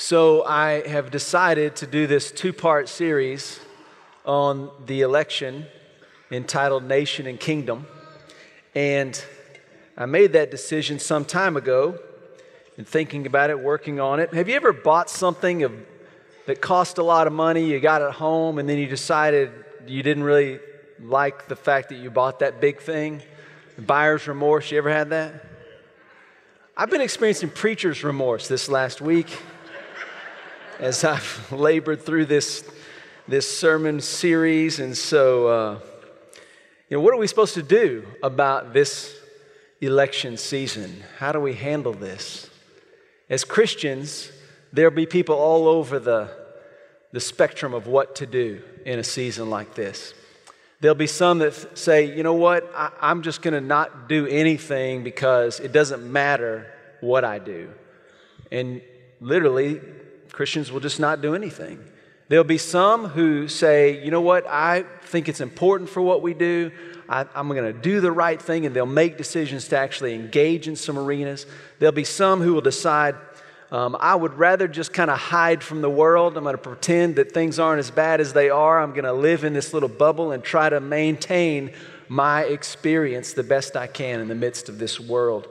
So, I have decided to do this two part series on the election entitled Nation and Kingdom. And I made that decision some time ago and thinking about it, working on it. Have you ever bought something of, that cost a lot of money, you got it home, and then you decided you didn't really like the fact that you bought that big thing? Buyer's remorse, you ever had that? I've been experiencing preacher's remorse this last week as I've labored through this, this sermon series. And so, uh, you know, what are we supposed to do about this election season? How do we handle this? As Christians, there'll be people all over the, the spectrum of what to do in a season like this. There'll be some that say, you know what, I, I'm just going to not do anything because it doesn't matter what I do. And literally, Christians will just not do anything. There'll be some who say, you know what, I think it's important for what we do. I, am going to do the right thing, and they'll make decisions to actually engage in some arenas. There'll be some who will decide, um, I would rather just kind of hide from the world. I'm going to pretend that things aren't as bad as they are. I'm going to live in this little bubble and try to maintain my experience the best I can in the midst of this world.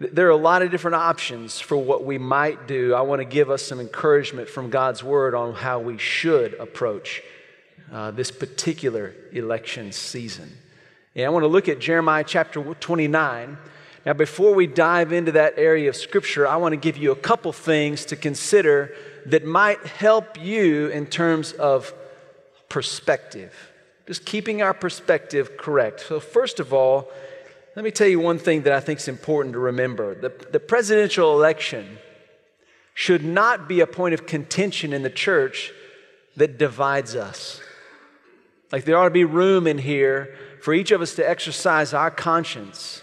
There are a lot of different options for what we might do. I want to give us some encouragement from God's word on how we should approach uh, this particular election season. And I want to look at Jeremiah chapter 29. Now, before we dive into that area of scripture, I want to give you a couple things to consider that might help you in terms of perspective. Just keeping our perspective correct. So, first of all, let me tell you one thing that I think is important to remember. The, the presidential election should not be a point of contention in the church that divides us. Like there ought to be room in here for each of us to exercise our conscience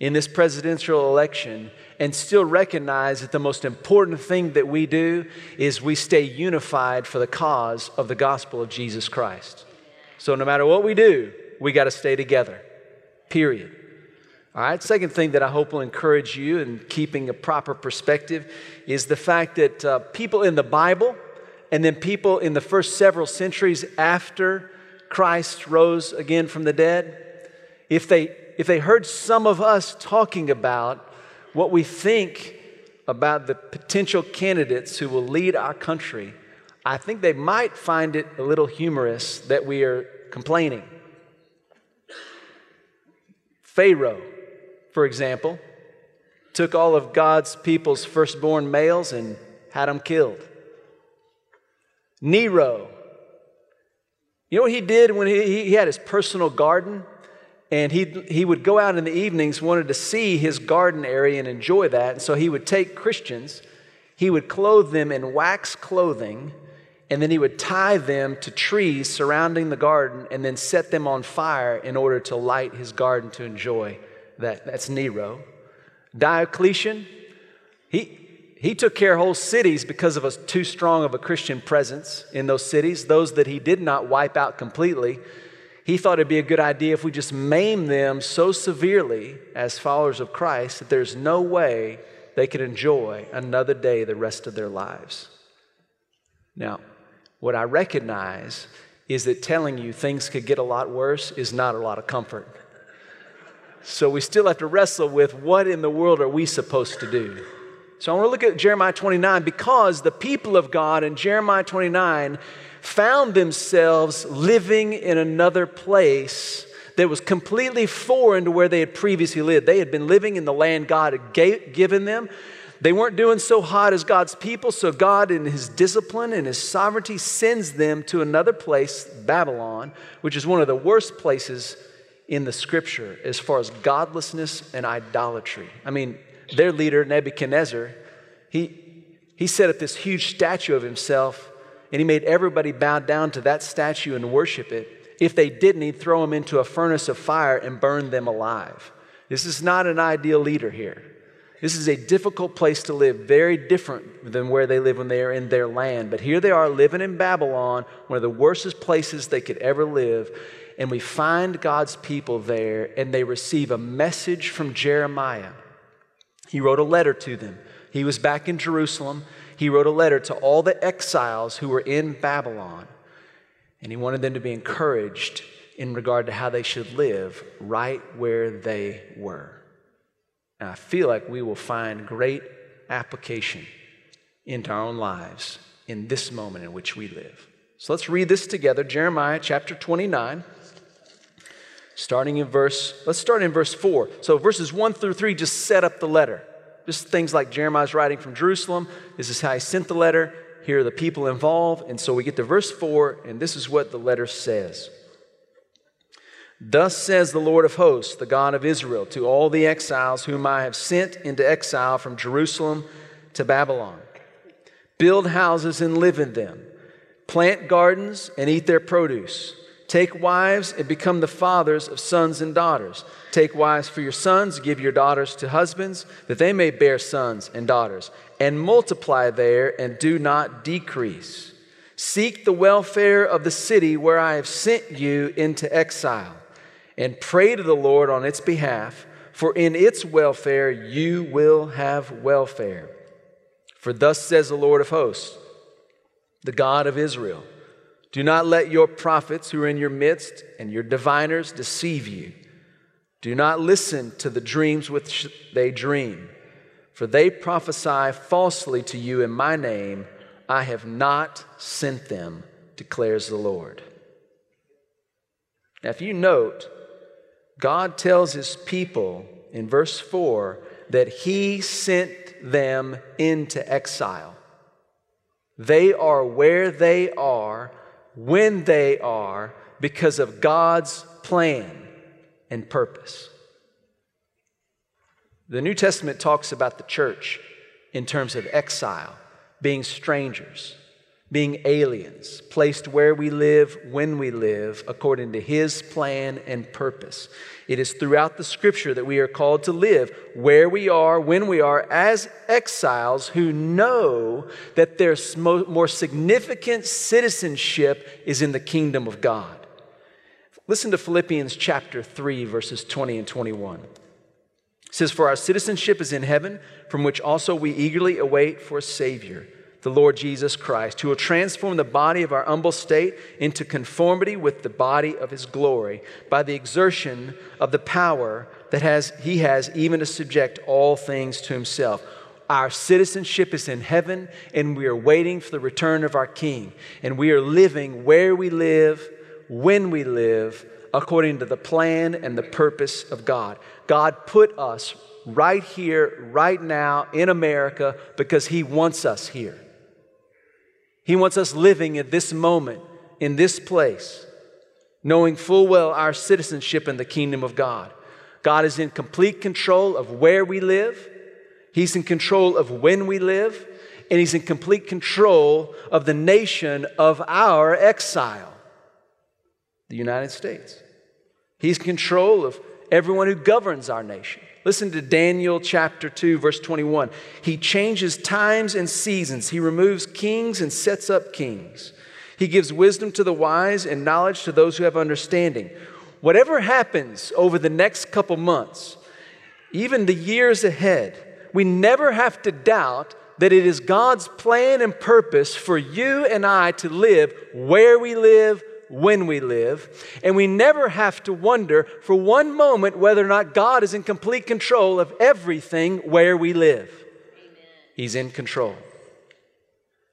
in this presidential election and still recognize that the most important thing that we do is we stay unified for the cause of the gospel of Jesus Christ. So no matter what we do, we got to stay together. Period. All right, second thing that I hope will encourage you in keeping a proper perspective is the fact that uh, people in the Bible and then people in the first several centuries after Christ rose again from the dead, if they, if they heard some of us talking about what we think about the potential candidates who will lead our country, I think they might find it a little humorous that we are complaining. Pharaoh for example, took all of God's people's firstborn males and had them killed. Nero, you know what he did when he, he had his personal garden? And he, he would go out in the evenings, wanted to see his garden area and enjoy that. And so he would take Christians, he would clothe them in wax clothing, and then he would tie them to trees surrounding the garden and then set them on fire in order to light his garden to enjoy that, that's Nero. Diocletian, he, he took care of whole cities because of a too strong of a Christian presence in those cities, those that he did not wipe out completely. He thought it'd be a good idea if we just maim them so severely as followers of Christ that there's no way they could enjoy another day the rest of their lives. Now, what I recognize is that telling you things could get a lot worse is not a lot of comfort. So we still have to wrestle with what in the world are we supposed to do? So I want to look at Jeremiah 29 because the people of God in Jeremiah 29 found themselves living in another place that was completely foreign to where they had previously lived. They had been living in the land God had given them. They weren't doing so hot as God's people, so God, in His discipline and His sovereignty, sends them to another place, Babylon, which is one of the worst places in the scripture as far as godlessness and idolatry. I mean, their leader, Nebuchadnezzar, he, he set up this huge statue of himself and he made everybody bow down to that statue and worship it. If they didn't, he'd throw them into a furnace of fire and burn them alive. This is not an ideal leader here. This is a difficult place to live, very different than where they live when they are in their land. But here they are living in Babylon, one of the worstest places they could ever live and we find God's people there, and they receive a message from Jeremiah. He wrote a letter to them. He was back in Jerusalem. he wrote a letter to all the exiles who were in Babylon, and he wanted them to be encouraged in regard to how they should live right where they were. And I feel like we will find great application into our own lives in this moment in which we live. So let's read this together Jeremiah chapter 29 starting in verse, let's start in verse 4. So verses 1 through 3 just set up the letter. Just things like Jeremiah's writing from Jerusalem. This is how he sent the letter. Here are the people involved. And so we get to verse 4, and this is what the letter says. Thus says the Lord of hosts, the God of Israel, to all the exiles whom I have sent into exile from Jerusalem to Babylon Build houses and live in them, plant gardens and eat their produce. Take wives and become the fathers of sons and daughters. Take wives for your sons, give your daughters to husbands, that they may bear sons and daughters, and multiply there and do not decrease. Seek the welfare of the city where I have sent you into exile, and pray to the Lord on its behalf, for in its welfare you will have welfare. For thus says the Lord of hosts, the God of Israel. Do not let your prophets who are in your midst and your diviners deceive you. Do not listen to the dreams which they dream, for they prophesy falsely to you in my name. I have not sent them, declares the Lord. Now, if you note, God tells his people in verse 4 that he sent them into exile. They are where they are when they are because of God's plan and purpose. The New Testament talks about the church in terms of exile, being strangers, being aliens, placed where we live, when we live, according to His plan and purpose. It is throughout the scripture that we are called to live where we are, when we are, as exiles who know that their more significant citizenship is in the kingdom of God. Listen to Philippians chapter 3, verses 20 and 21. It says, For our citizenship is in heaven, from which also we eagerly await for a Savior the Lord Jesus Christ, who will transform the body of our humble state into conformity with the body of his glory by the exertion of the power that has, he has even to subject all things to himself. Our citizenship is in heaven, and we are waiting for the return of our King. And we are living where we live, when we live, according to the plan and the purpose of God. God put us right here, right now in America because He wants us here. He wants us living at this moment, in this place, knowing full well our citizenship in the kingdom of God. God is in complete control of where we live, He's in control of when we live, and He's in complete control of the nation of our exile, the United States. He's in control of everyone who governs our nation. Listen to Daniel chapter 2, verse 21. He changes times and seasons, he removes kings and sets up kings. He gives wisdom to the wise and knowledge to those who have understanding. Whatever happens over the next couple months, even the years ahead, we never have to doubt that it is God's plan and purpose for you and I to live where we live, when we live, and we never have to wonder for one moment whether or not God is in complete control of everything where we live. Amen. He's in control.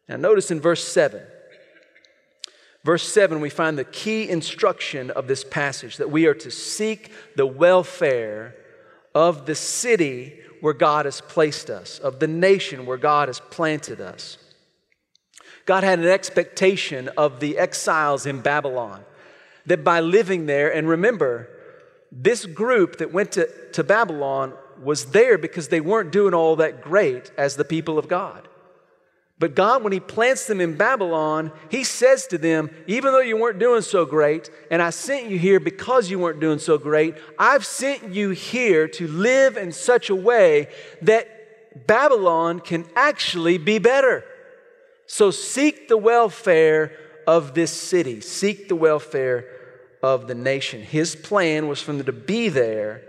Now, notice in verse 7. Verse 7, we find the key instruction of this passage that we are to seek the welfare of the city where God has placed us, of the nation where God has planted us. God had an expectation of the exiles in Babylon that by living there, and remember, this group that went to, to Babylon was there because they weren't doing all that great as the people of God. But God, when He plants them in Babylon, He says to them, even though you weren't doing so great, and I sent you here because you weren't doing so great, I've sent you here to live in such a way that Babylon can actually be better. So seek the welfare of this city, seek the welfare of the nation. His plan was for them to be there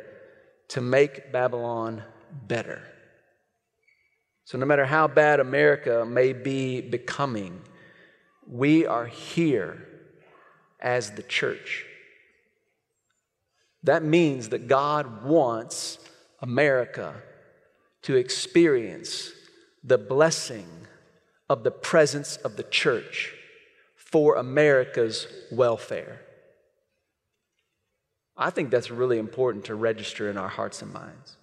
to make Babylon better. So, no matter how bad America may be becoming, we are here as the church. That means that God wants America to experience the blessing of the presence of the church for America's welfare. I think that's really important to register in our hearts and minds.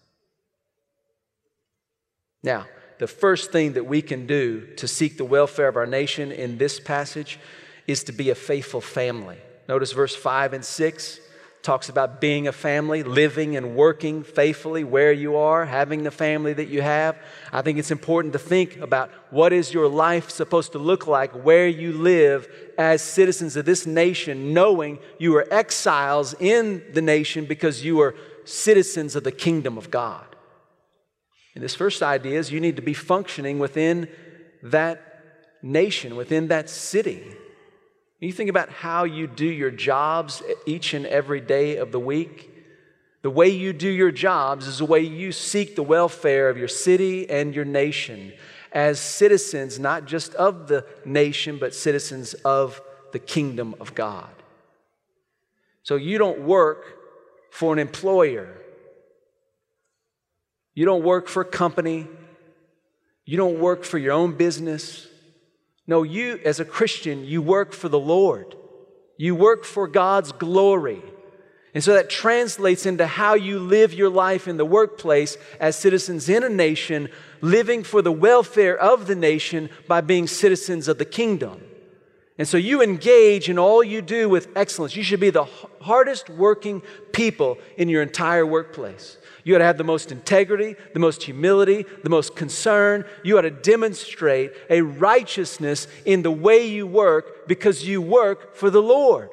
Now, the first thing that we can do to seek the welfare of our nation in this passage is to be a faithful family. Notice verse 5 and 6 talks about being a family, living and working faithfully where you are, having the family that you have. I think it's important to think about what is your life supposed to look like where you live as citizens of this nation, knowing you are exiles in the nation because you are citizens of the kingdom of God. And this first idea is you need to be functioning within that nation, within that city. You think about how you do your jobs each and every day of the week. The way you do your jobs is the way you seek the welfare of your city and your nation as citizens, not just of the nation, but citizens of the kingdom of God. So you don't work for an employer, you don't work for a company, you don't work for your own business. No, you, as a Christian, you work for the Lord. You work for God's glory. And so that translates into how you live your life in the workplace as citizens in a nation, living for the welfare of the nation by being citizens of the kingdom. And so you engage in all you do with excellence. You should be the hardest working people in your entire workplace. You ought to have the most integrity, the most humility, the most concern. You ought to demonstrate a righteousness in the way you work because you work for the Lord.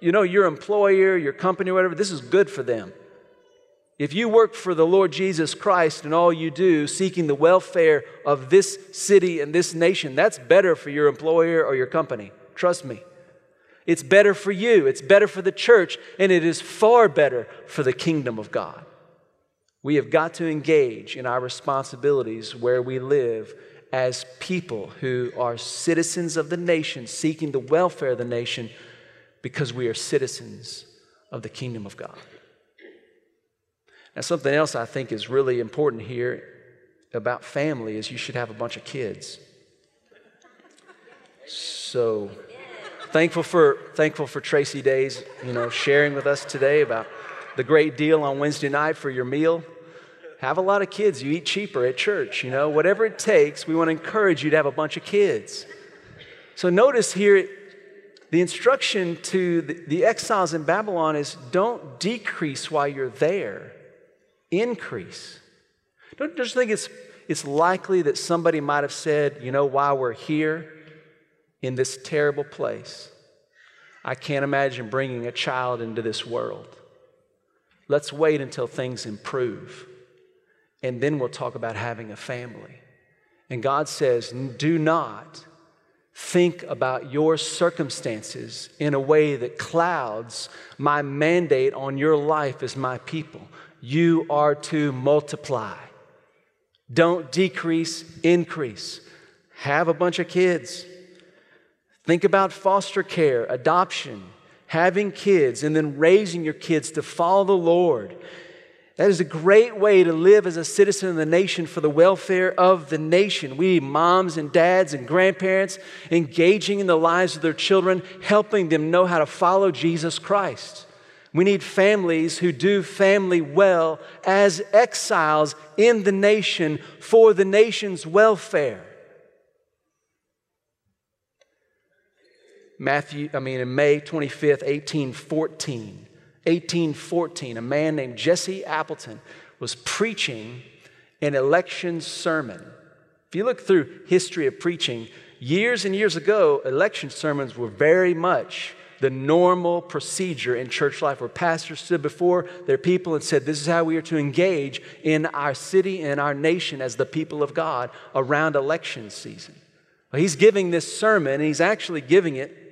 You know, your employer, your company, whatever, this is good for them. If you work for the Lord Jesus Christ and all you do, seeking the welfare of this city and this nation, that's better for your employer or your company. Trust me. It's better for you, it's better for the church, and it is far better for the kingdom of God. We have got to engage in our responsibilities where we live as people who are citizens of the nation, seeking the welfare of the nation because we are citizens of the kingdom of God. Now, something else I think is really important here about family is you should have a bunch of kids. So, thankful for thankful for Tracy Days, you know, sharing with us today about the great deal on Wednesday night for your meal. Have a lot of kids. You eat cheaper at church, you know. Whatever it takes, we want to encourage you to have a bunch of kids. So notice here the instruction to the, the exiles in Babylon is don't decrease while you're there. Increase. Don't just think it's it's likely that somebody might have said, you know, while we're here, in this terrible place. I can't imagine bringing a child into this world. Let's wait until things improve, and then we'll talk about having a family. And God says, do not think about your circumstances in a way that clouds my mandate on your life as my people. You are to multiply. Don't decrease, increase. Have a bunch of kids. Think about foster care, adoption, having kids, and then raising your kids to follow the Lord. That is a great way to live as a citizen of the nation for the welfare of the nation. We, moms and dads and grandparents, engaging in the lives of their children, helping them know how to follow Jesus Christ. We need families who do family well as exiles in the nation for the nation's welfare. Matthew, I mean, in May 25th, 1814, 1814, a man named Jesse Appleton was preaching an election sermon. If you look through history of preaching, years and years ago, election sermons were very much the normal procedure in church life where pastors stood before their people and said, This is how we are to engage in our city and our nation as the people of God around election season. Well, he's giving this sermon, and he's actually giving it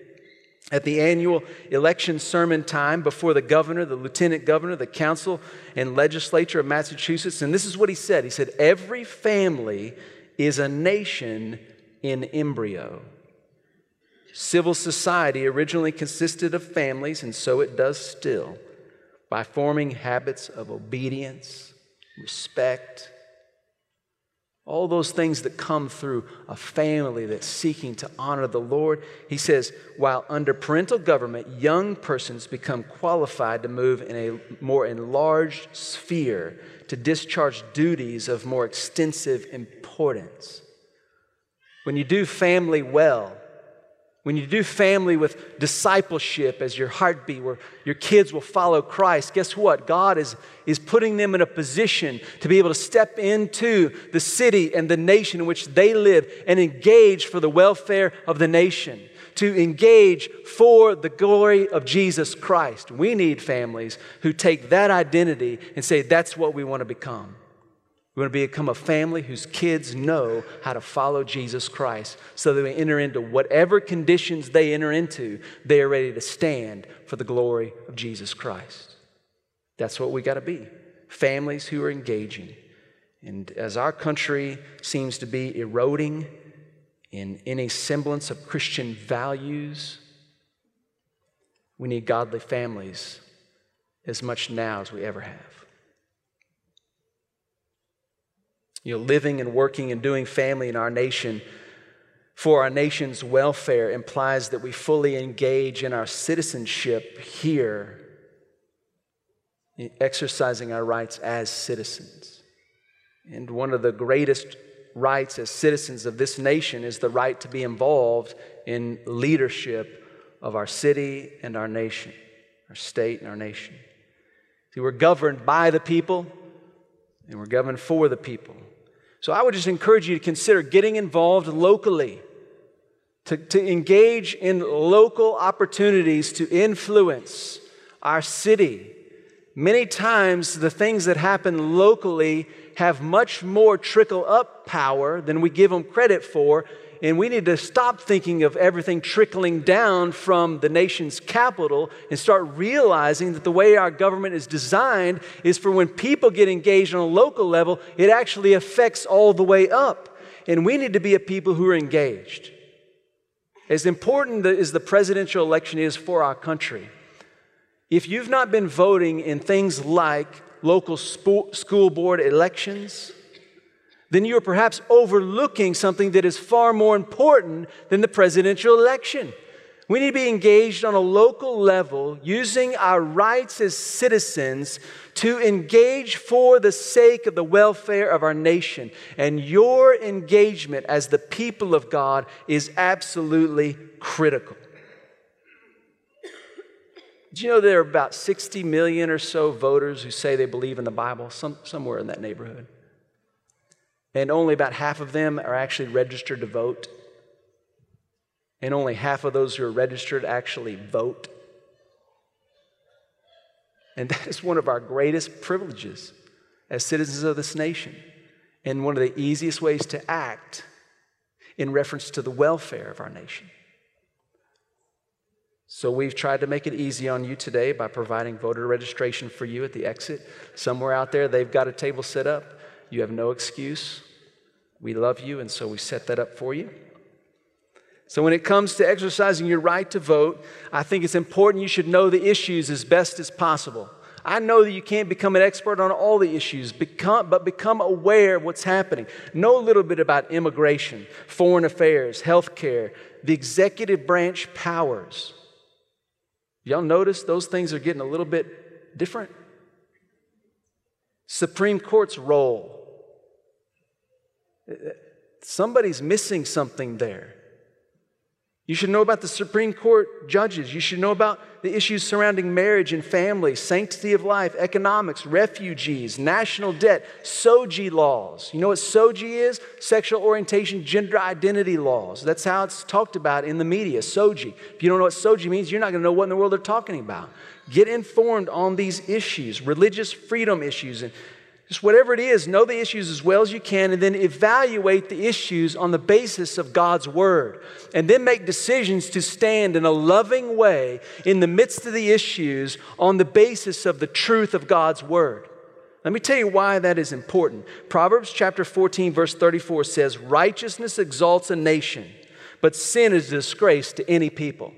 At the annual election sermon time before the governor, the lieutenant governor, the council, and legislature of Massachusetts, and this is what he said He said, Every family is a nation in embryo. Civil society originally consisted of families, and so it does still, by forming habits of obedience, respect, all those things that come through a family that's seeking to honor the Lord. He says, while under parental government, young persons become qualified to move in a more enlarged sphere to discharge duties of more extensive importance. When you do family well, when you do family with discipleship as your heartbeat, where your kids will follow Christ, guess what? God is, is putting them in a position to be able to step into the city and the nation in which they live and engage for the welfare of the nation, to engage for the glory of Jesus Christ. We need families who take that identity and say, that's what we want to become. We want to become a family whose kids know how to follow Jesus Christ so that they enter into whatever conditions they enter into, they are ready to stand for the glory of Jesus Christ. That's what we got to be families who are engaging. And as our country seems to be eroding in any semblance of Christian values, we need godly families as much now as we ever have. You know, living and working and doing family in our nation for our nation's welfare implies that we fully engage in our citizenship here, exercising our rights as citizens. And one of the greatest rights as citizens of this nation is the right to be involved in leadership of our city and our nation, our state and our nation. See, we're governed by the people and we're governed for the people. So I would just encourage you to consider getting involved locally, to, to engage in local opportunities to influence our city. Many times, the things that happen locally have much more trickle up power than we give them credit for, and we need to stop thinking of everything trickling down from the nation's capital and start realizing that the way our government is designed is for when people get engaged on a local level, it actually affects all the way up. And we need to be a people who are engaged. As important as the presidential election is for our country, if you've not been voting in things like local school board elections, then you are perhaps overlooking something that is far more important than the presidential election. We need to be engaged on a local level, using our rights as citizens to engage for the sake of the welfare of our nation. And your engagement as the people of God is absolutely critical. Do you know there are about 60 million or so voters who say they believe in the Bible? Some, somewhere in that neighborhood and only about half of them are actually registered to vote. And only half of those who are registered actually vote. And that is one of our greatest privileges as citizens of this nation, and one of the easiest ways to act in reference to the welfare of our nation. So, we've tried to make it easy on you today by providing voter registration for you at the exit. Somewhere out there, they've got a table set up. You have no excuse. We love you, and so we set that up for you. So, when it comes to exercising your right to vote, I think it's important you should know the issues as best as possible. I know that you can't become an expert on all the issues, become, but become aware of what's happening. Know a little bit about immigration, foreign affairs, healthcare, the executive branch powers. Y'all notice those things are getting a little bit different? Supreme Court's role, Somebody's missing something there. You should know about the Supreme Court judges. You should know about the issues surrounding marriage and family, sanctity of life, economics, refugees, national debt, SOGI laws. You know what SOGI is? Sexual orientation, gender identity laws. That's how it's talked about in the media, SOGI. If you don't know what SOGI means, you're not going to know what in the world they're talking about. Get informed on these issues, religious freedom issues, and Just whatever it is, know the issues as well as you can, and then evaluate the issues on the basis of God's word. And then make decisions to stand in a loving way in the midst of the issues on the basis of the truth of God's word. Let me tell you why that is important. Proverbs chapter 14, verse 34 says, Righteousness exalts a nation, but sin is a disgrace to any people.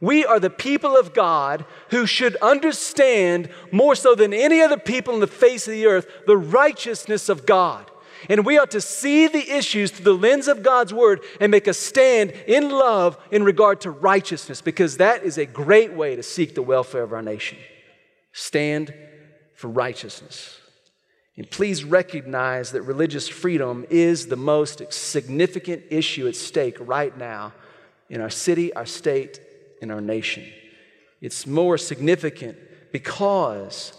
We are the people of God who should understand more so than any other people in the face of the earth the righteousness of God. And we ought to see the issues through the lens of God's word and make a stand in love in regard to righteousness because that is a great way to seek the welfare of our nation. Stand for righteousness. And please recognize that religious freedom is the most significant issue at stake right now in our city, our state, in our nation. It's more significant because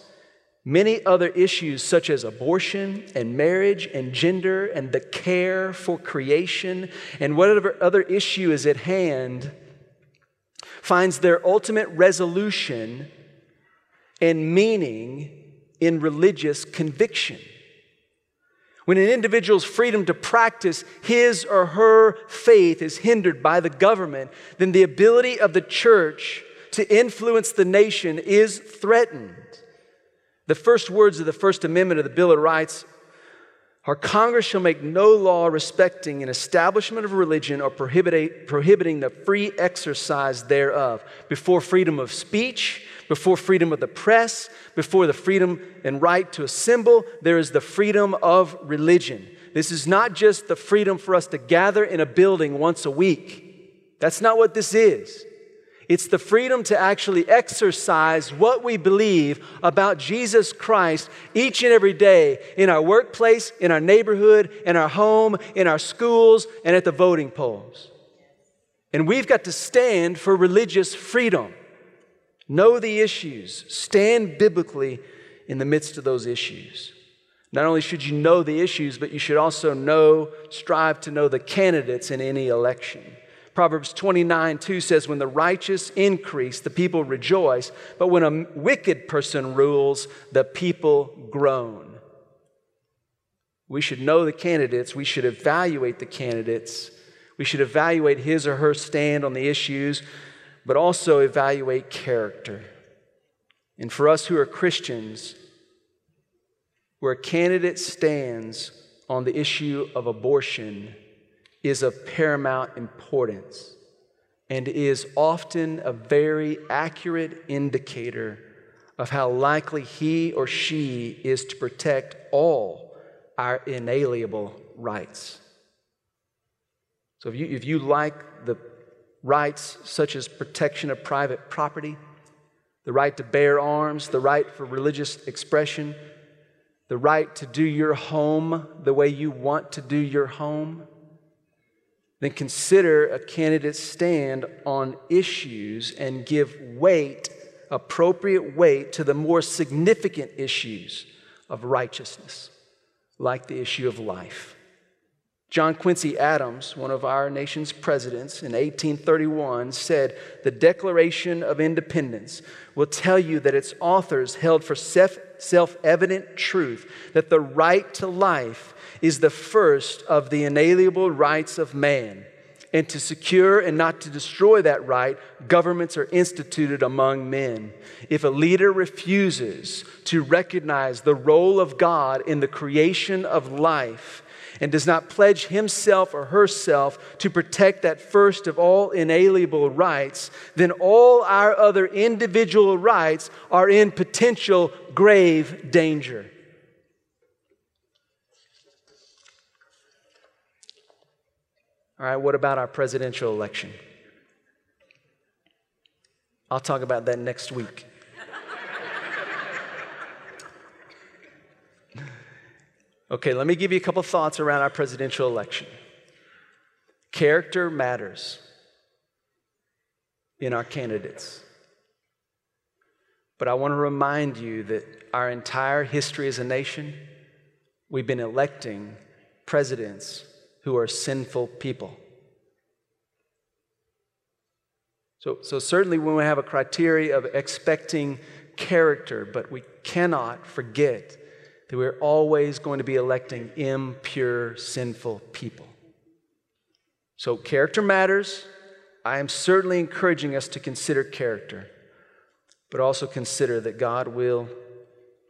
many other issues, such as abortion and marriage and gender and the care for creation and whatever other issue is at hand, finds their ultimate resolution and meaning in religious conviction. When an individual's freedom to practice his or her faith is hindered by the government, then the ability of the church to influence the nation is threatened. The first words of the First Amendment of the Bill of Rights are Congress shall make no law respecting an establishment of religion or prohibiting the free exercise thereof. Before freedom of speech, before freedom of the press, before the freedom and right to assemble, there is the freedom of religion. This is not just the freedom for us to gather in a building once a week. That's not what this is. It's the freedom to actually exercise what we believe about Jesus Christ each and every day in our workplace, in our neighborhood, in our home, in our schools, and at the voting polls. And we've got to stand for religious freedom. Know the issues, stand biblically in the midst of those issues. Not only should you know the issues, but you should also know, strive to know the candidates in any election. Proverbs 29 2 says, When the righteous increase, the people rejoice, but when a wicked person rules, the people groan. We should know the candidates, we should evaluate the candidates, we should evaluate his or her stand on the issues but also evaluate character. And for us who are Christians, where a candidate stands on the issue of abortion is of paramount importance and is often a very accurate indicator of how likely he or she is to protect all our inalienable rights. So if you, if you like the rights such as protection of private property, the right to bear arms, the right for religious expression, the right to do your home the way you want to do your home, then consider a candidate's stand on issues and give weight, appropriate weight, to the more significant issues of righteousness, like the issue of life. John Quincy Adams, one of our nation's presidents in 1831, said, The Declaration of Independence will tell you that its authors held for self evident truth that the right to life is the first of the inalienable rights of man. And to secure and not to destroy that right, governments are instituted among men. If a leader refuses to recognize the role of God in the creation of life, and does not pledge himself or herself to protect that first of all inalienable rights, then all our other individual rights are in potential grave danger. All right, what about our presidential election? I'll talk about that next week. Okay, let me give you a couple thoughts around our presidential election. Character matters in our candidates. But I want to remind you that our entire history as a nation, we've been electing presidents who are sinful people. So, so certainly when we have a criteria of expecting character, but we cannot forget that we're always going to be electing impure, sinful people. So, character matters. I am certainly encouraging us to consider character, but also consider that God will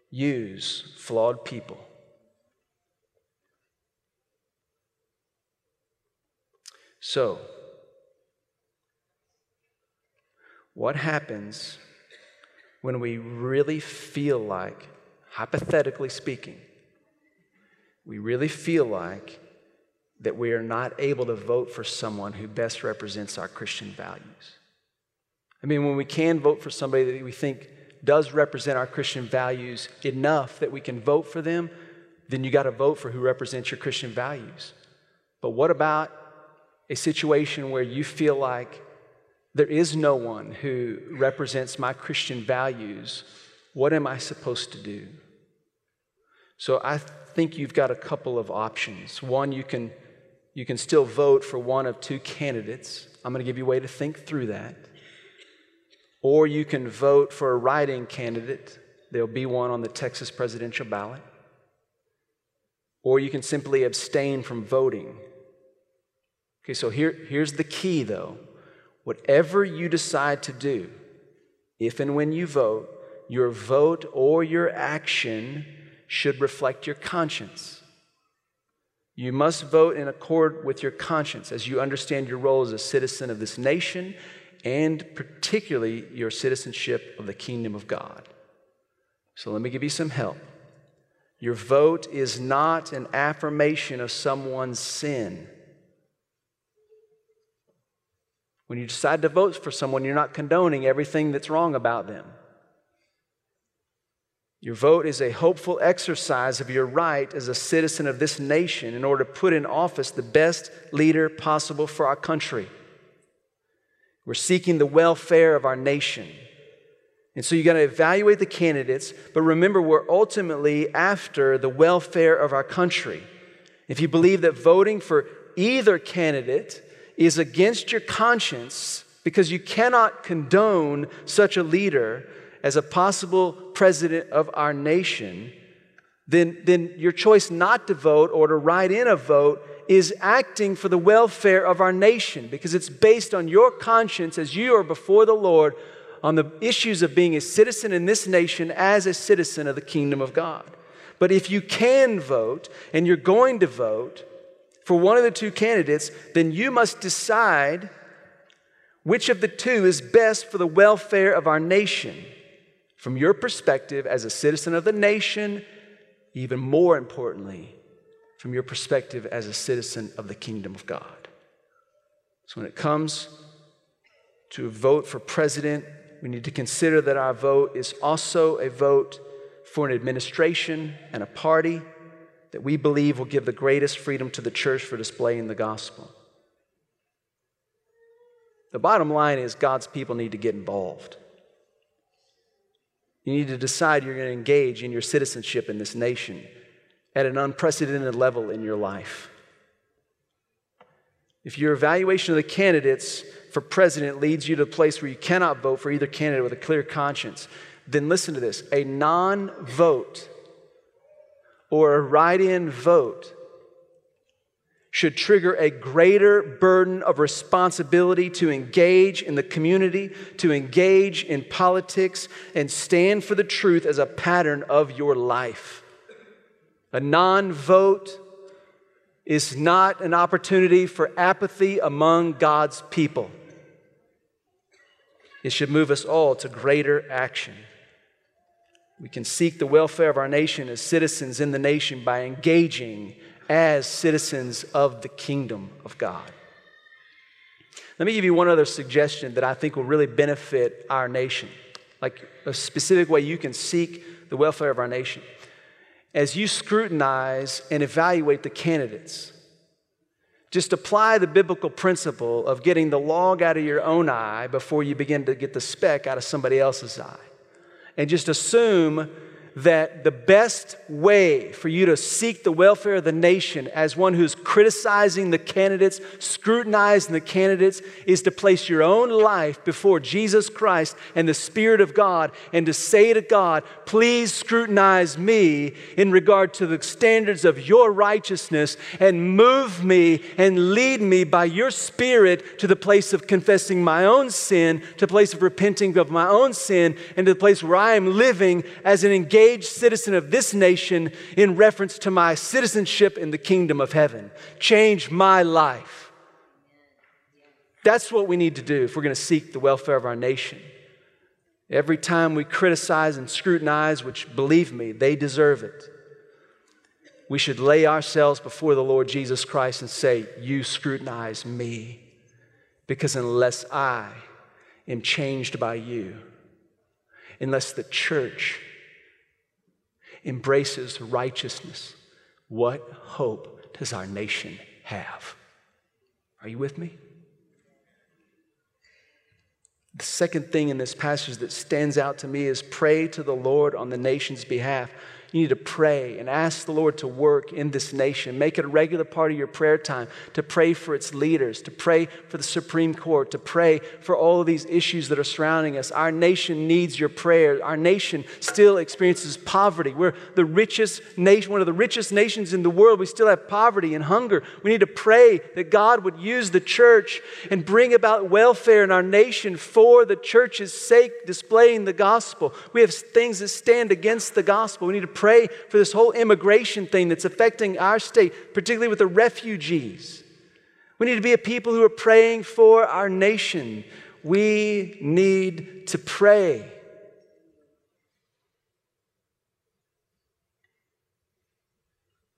use flawed people. So, what happens when we really feel like, hypothetically speaking, we really feel like that we are not able to vote for someone who best represents our Christian values? I mean, when we can vote for somebody that we think does represent our Christian values enough that we can vote for them, then you got to vote for who represents your Christian values. But what about a situation where you feel like there is no one who represents my Christian values. What am I supposed to do? So I think you've got a couple of options. One, you can, you can still vote for one of two candidates. I'm going to give you a way to think through that. Or you can vote for a write-in candidate. There'll be one on the Texas presidential ballot. Or you can simply abstain from voting. Okay, so here, here's the key though. Whatever you decide to do, if and when you vote, your vote or your action should reflect your conscience. You must vote in accord with your conscience as you understand your role as a citizen of this nation and particularly your citizenship of the kingdom of God. So let me give you some help. Your vote is not an affirmation of someone's sin. When you decide to vote for someone, you're not condoning everything that's wrong about them. Your vote is a hopeful exercise of your right as a citizen of this nation in order to put in office the best leader possible for our country. We're seeking the welfare of our nation. And so you've got to evaluate the candidates, but remember, we're ultimately after the welfare of our country. If you believe that voting for either candidate is against your conscience because you cannot condone such a leader as a possible president of our nation, then, then your choice not to vote or to write in a vote is acting for the welfare of our nation because it's based on your conscience as you are before the Lord on the issues of being a citizen in this nation as a citizen of the kingdom of God. But if you can vote and you're going to vote, for one of the two candidates, then you must decide which of the two is best for the welfare of our nation. From your perspective as a citizen of the nation, even more importantly, from your perspective as a citizen of the kingdom of God. So when it comes to a vote for president, we need to consider that our vote is also a vote for an administration and a party that we believe will give the greatest freedom to the church for displaying the gospel. The bottom line is God's people need to get involved. You need to decide you're going to engage in your citizenship in this nation at an unprecedented level in your life. If your evaluation of the candidates for president leads you to a place where you cannot vote for either candidate with a clear conscience, then listen to this a non vote or a write in vote should trigger a greater burden of responsibility to engage in the community, to engage in politics, and stand for the truth as a pattern of your life. A non vote is not an opportunity for apathy among God's people. It should move us all to greater action. We can seek the welfare of our nation as citizens in the nation by engaging as citizens of the kingdom of God. Let me give you one other suggestion that I think will really benefit our nation, like a specific way you can seek the welfare of our nation. As you scrutinize and evaluate the candidates, just apply the biblical principle of getting the log out of your own eye before you begin to get the speck out of somebody else's eye and just assume that the best way for you to seek the welfare of the nation as one who's criticizing the candidates, scrutinizing the candidates, is to place your own life before Jesus Christ and the Spirit of God and to say to God, please scrutinize me in regard to the standards of your righteousness and move me and lead me by your Spirit to the place of confessing my own sin, to the place of repenting of my own sin, and to the place where I am living as an engaged engaged citizen of this nation in reference to my citizenship in the kingdom of heaven. Change my life. That's what we need to do if we're going to seek the welfare of our nation. Every time we criticize and scrutinize, which believe me, they deserve it, we should lay ourselves before the Lord Jesus Christ and say, You scrutinize me. Because unless I am changed by you, unless the church embraces righteousness, what hope does our nation have? Are you with me? The second thing in this passage that stands out to me is pray to the Lord on the nation's behalf. You need to pray and ask the Lord to work in this nation. Make it a regular part of your prayer time to pray for its leaders, to pray for the Supreme Court, to pray for all of these issues that are surrounding us. Our nation needs your prayer. Our nation still experiences poverty. We're the richest nation, one of the richest nations in the world. We still have poverty and hunger. We need to pray that God would use the church and bring about welfare in our nation for the church's sake, displaying the gospel. We have things that stand against the gospel. We need to pray for this whole immigration thing that's affecting our state, particularly with the refugees. We need to be a people who are praying for our nation. We need to pray.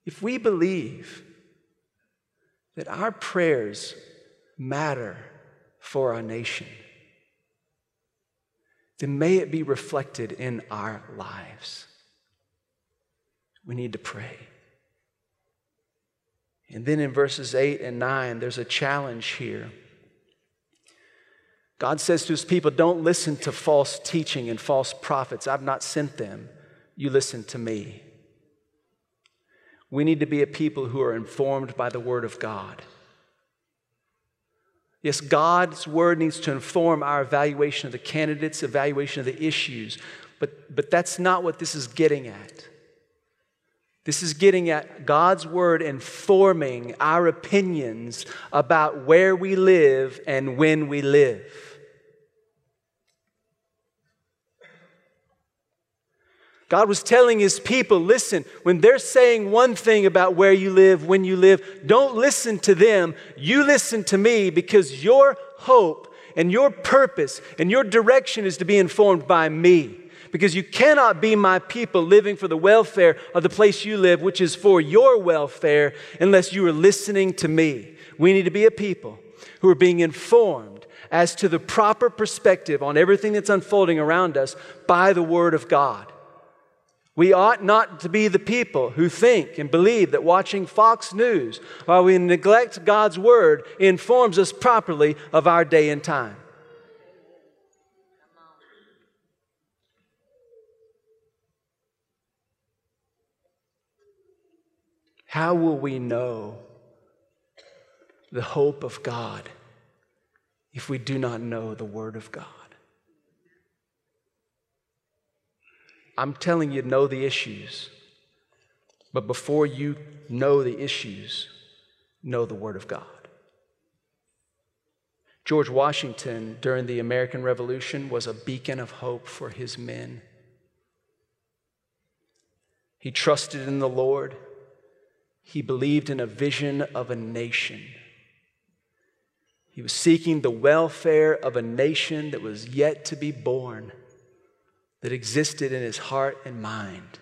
If we believe that our prayers matter for our nation, then may it be reflected in our lives. We need to pray. And then in verses 8 and 9, there's a challenge here. God says to his people, Don't listen to false teaching and false prophets. I've not sent them. You listen to me. We need to be a people who are informed by the Word of God. Yes, God's Word needs to inform our evaluation of the candidates, evaluation of the issues, but, but that's not what this is getting at. This is getting at God's word informing our opinions about where we live and when we live. God was telling his people listen, when they're saying one thing about where you live, when you live, don't listen to them. You listen to me because your hope and your purpose and your direction is to be informed by me because you cannot be my people living for the welfare of the place you live, which is for your welfare, unless you are listening to me. We need to be a people who are being informed as to the proper perspective on everything that's unfolding around us by the Word of God. We ought not to be the people who think and believe that watching Fox News while we neglect God's Word informs us properly of our day and time. How will we know the hope of God if we do not know the Word of God? I'm telling you, know the issues. But before you know the issues, know the Word of God. George Washington, during the American Revolution, was a beacon of hope for his men. He trusted in the Lord. He believed in a vision of a nation. He was seeking the welfare of a nation that was yet to be born, that existed in his heart and mind.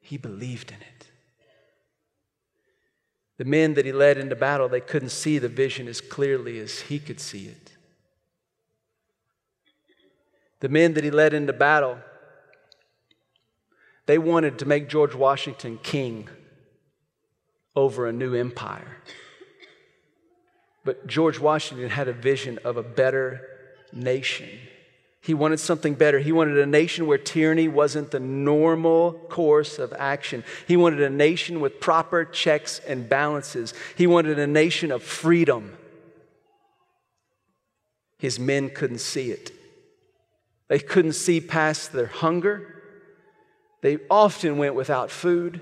He believed in it. The men that he led into battle, they couldn't see the vision as clearly as he could see it. The men that he led into battle, they wanted to make George Washington king over a new empire. But George Washington had a vision of a better nation He wanted something better. He wanted a nation where tyranny wasn't the normal course of action. He wanted a nation with proper checks and balances. He wanted a nation of freedom. His men couldn't see it. They couldn't see past their hunger. They often went without food.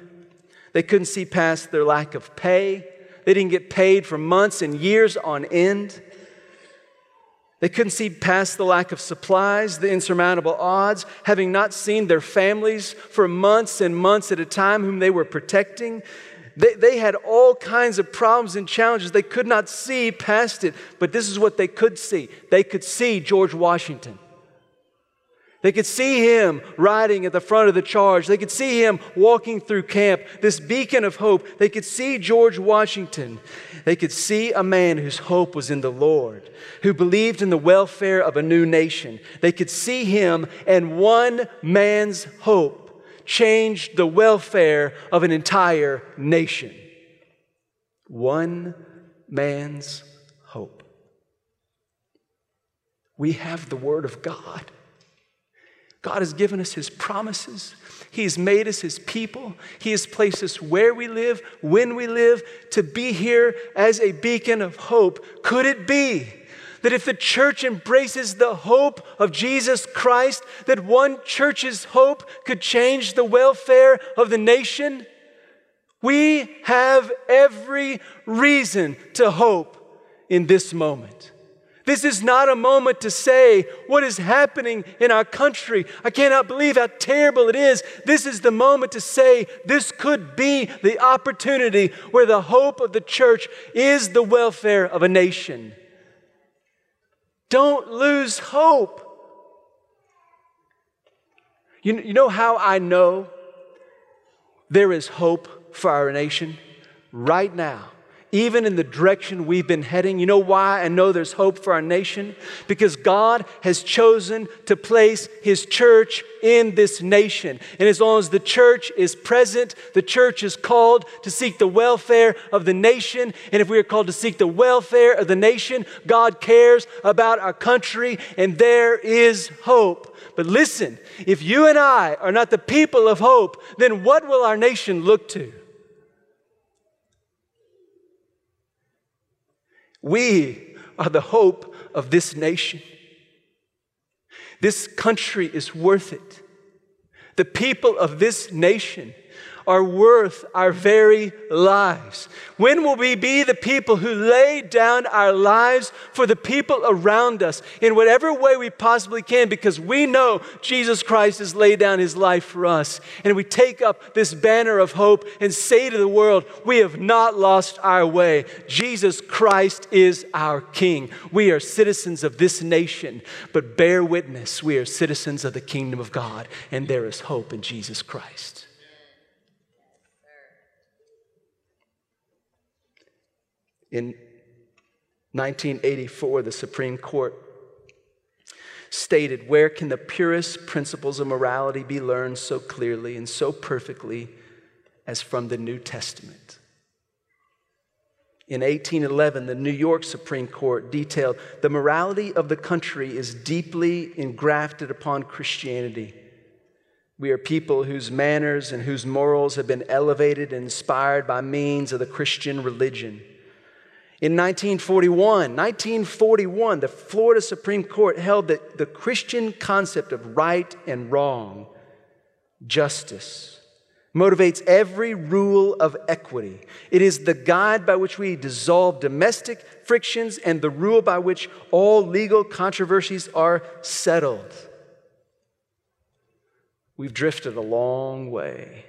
They couldn't see past their lack of pay. They didn't get paid for months and years on end. They couldn't see past the lack of supplies, the insurmountable odds, having not seen their families for months and months at a time, whom they were protecting. They, they had all kinds of problems and challenges. They could not see past it, but this is what they could see. They could see George Washington. They could see him riding at the front of the charge. They could see him walking through camp, this beacon of hope. They could see George Washington. They could see a man whose hope was in the Lord, who believed in the welfare of a new nation. They could see him, and one man's hope changed the welfare of an entire nation. One man's hope. We have the Word of God. God has given us His promises. He has made us His people. He has placed us where we live, when we live, to be here as a beacon of hope. Could it be that if the church embraces the hope of Jesus Christ, that one church's hope could change the welfare of the nation? We have every reason to hope in this moment. This is not a moment to say what is happening in our country. I cannot believe how terrible it is. This is the moment to say this could be the opportunity where the hope of the church is the welfare of a nation. Don't lose hope. You, you know how I know there is hope for our nation? Right now even in the direction we've been heading. You know why I know there's hope for our nation? Because God has chosen to place His church in this nation. And as long as the church is present, the church is called to seek the welfare of the nation. And if we are called to seek the welfare of the nation, God cares about our country, and there is hope. But listen, if you and I are not the people of hope, then what will our nation look to? We are the hope of this nation. This country is worth it. The people of this nation are worth our very lives? When will we be the people who lay down our lives for the people around us in whatever way we possibly can because we know Jesus Christ has laid down his life for us? And we take up this banner of hope and say to the world, We have not lost our way. Jesus Christ is our King. We are citizens of this nation, but bear witness, we are citizens of the kingdom of God, and there is hope in Jesus Christ. In 1984, the Supreme Court stated, Where can the purest principles of morality be learned so clearly and so perfectly as from the New Testament? In 1811, the New York Supreme Court detailed the morality of the country is deeply engrafted upon Christianity. We are people whose manners and whose morals have been elevated and inspired by means of the Christian religion. In 1941, 1941, the Florida Supreme Court held that the Christian concept of right and wrong, justice, motivates every rule of equity. It is the guide by which we dissolve domestic frictions and the rule by which all legal controversies are settled. We've drifted a long way,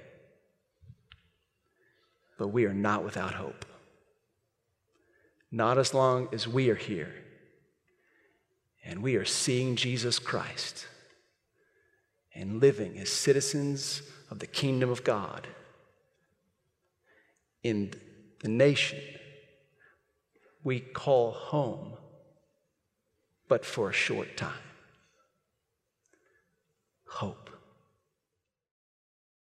but we are not without hope. Not as long as we are here and we are seeing Jesus Christ and living as citizens of the kingdom of God in the nation we call home, but for a short time. Hope.